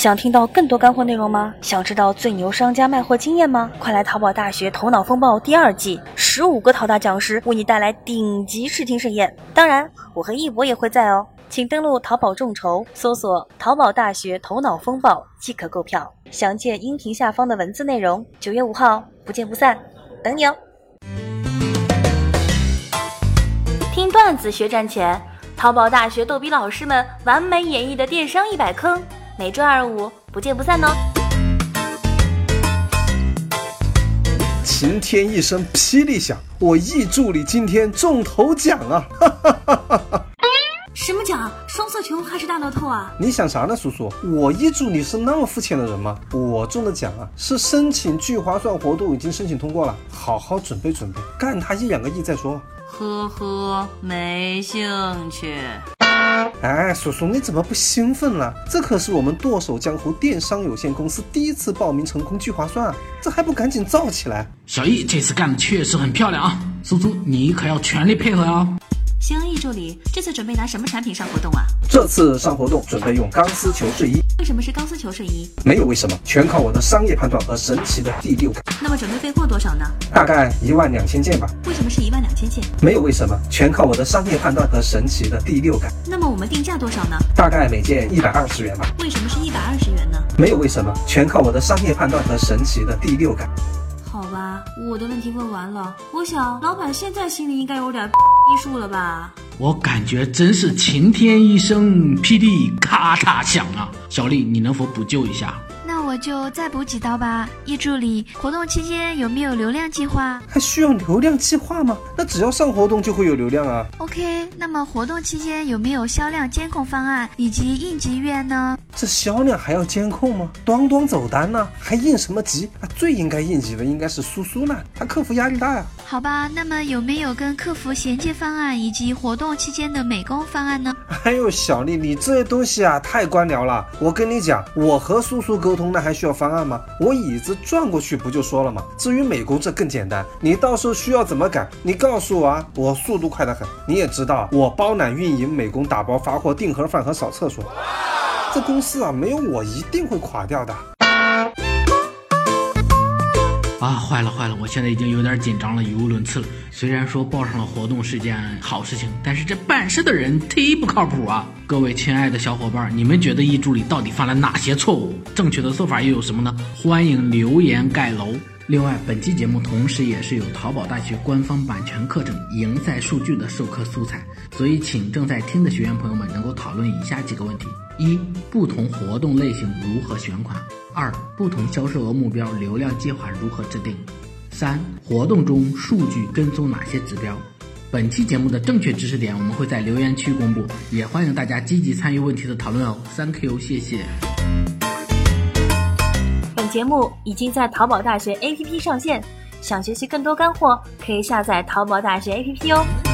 想听到更多干货内容吗？想知道最牛商家卖货经验吗？快来淘宝大学头脑风暴第二季，十五个淘大讲师为你带来顶级视听盛宴。当然，我和一博也会在哦。请登录淘宝众筹，搜索“淘宝大学头脑风暴”即可购票。详见音频下方的文字内容。九月五号，不见不散，等你哦！听段子学赚钱，淘宝大学逗比老师们完美演绎的电商一百坑，每周二五不见不散哦！晴天一声霹雳响，我易助理今天中头奖啊！哈哈哈哈哈！什么奖？双色球还是大乐透啊？你想啥呢，叔叔？我易助理是那么肤浅的人吗？我中的奖啊，是申请聚划算活动，已经申请通过了，好好准备准备，干他一两个亿再说。呵呵，没兴趣。哎，叔叔，你怎么不兴奋了？这可是我们剁手江湖电商有限公司第一次报名成功聚划算啊，这还不赶紧造起来？小易这次干的确实很漂亮啊，叔叔你可要全力配合哦。新易助理，这次准备拿什么产品上活动啊？这次上活动准备用钢丝球睡衣。为什么是钢丝球睡衣？没有为什么，全靠我的商业判断和神奇的第六感。那么准备备货多少呢？大概一万两千件吧。为什么是一万两千件？没有为什么，全靠我的商业判断和神奇的第六感。那么我们定价多少呢？大概每件一百二十元吧。为什么是一百二十元呢？没有为什么，全靠我的商业判断和神奇的第六感。我的问题问完了。我想老板现在心里应该有点 逼数了吧？我感觉真是晴天一声霹雳咔嚓响啊！小丽，你能否补救一下？那我就再补几刀吧。易助理，活动期间有没有流量计划？还需要流量计划吗？那只要上活动就会有流量啊。OK，那么活动期间有没有销量监控方案以及应急预案呢？这销量还要监控吗？端端走单呢，还应什么急啊？最应该应急的应该是苏苏呢，他客服压力大呀。好吧，那么有没有跟客服衔接方案以及活动期间的美工方案呢？哎呦，小丽，你这些东西啊太官僚了。我跟你讲，我和苏苏沟通还需要方案吗？我椅子转过去不就说了吗？至于美工这更简单，你到时候需要怎么改，你告诉我啊，我速度快得很。你也知道，我包揽运营、美工打包发货、订盒饭和扫厕所。这公司啊，没有我一定会垮掉的。啊，坏了坏了，我现在已经有点紧张了，语无伦次了。虽然说报上了活动是件好事情，但是这办事的人忒不靠谱啊！各位亲爱的小伙伴，你们觉得易助理到底犯了哪些错误？正确的做法又有什么呢？欢迎留言盖楼。另外，本期节目同时也是有淘宝大学官方版权课程《赢在数据》的授课素材，所以请正在听的学员朋友们能够讨论以下几个问题：一、不同活动类型如何选款？二、不同销售额目标流量计划如何制定？三、活动中数据跟踪哪些指标？本期节目的正确知识点我们会在留言区公布，也欢迎大家积极参与问题的讨论哦。Thank you，谢谢。节目已经在淘宝大学 APP 上线，想学习更多干货，可以下载淘宝大学 APP 哦。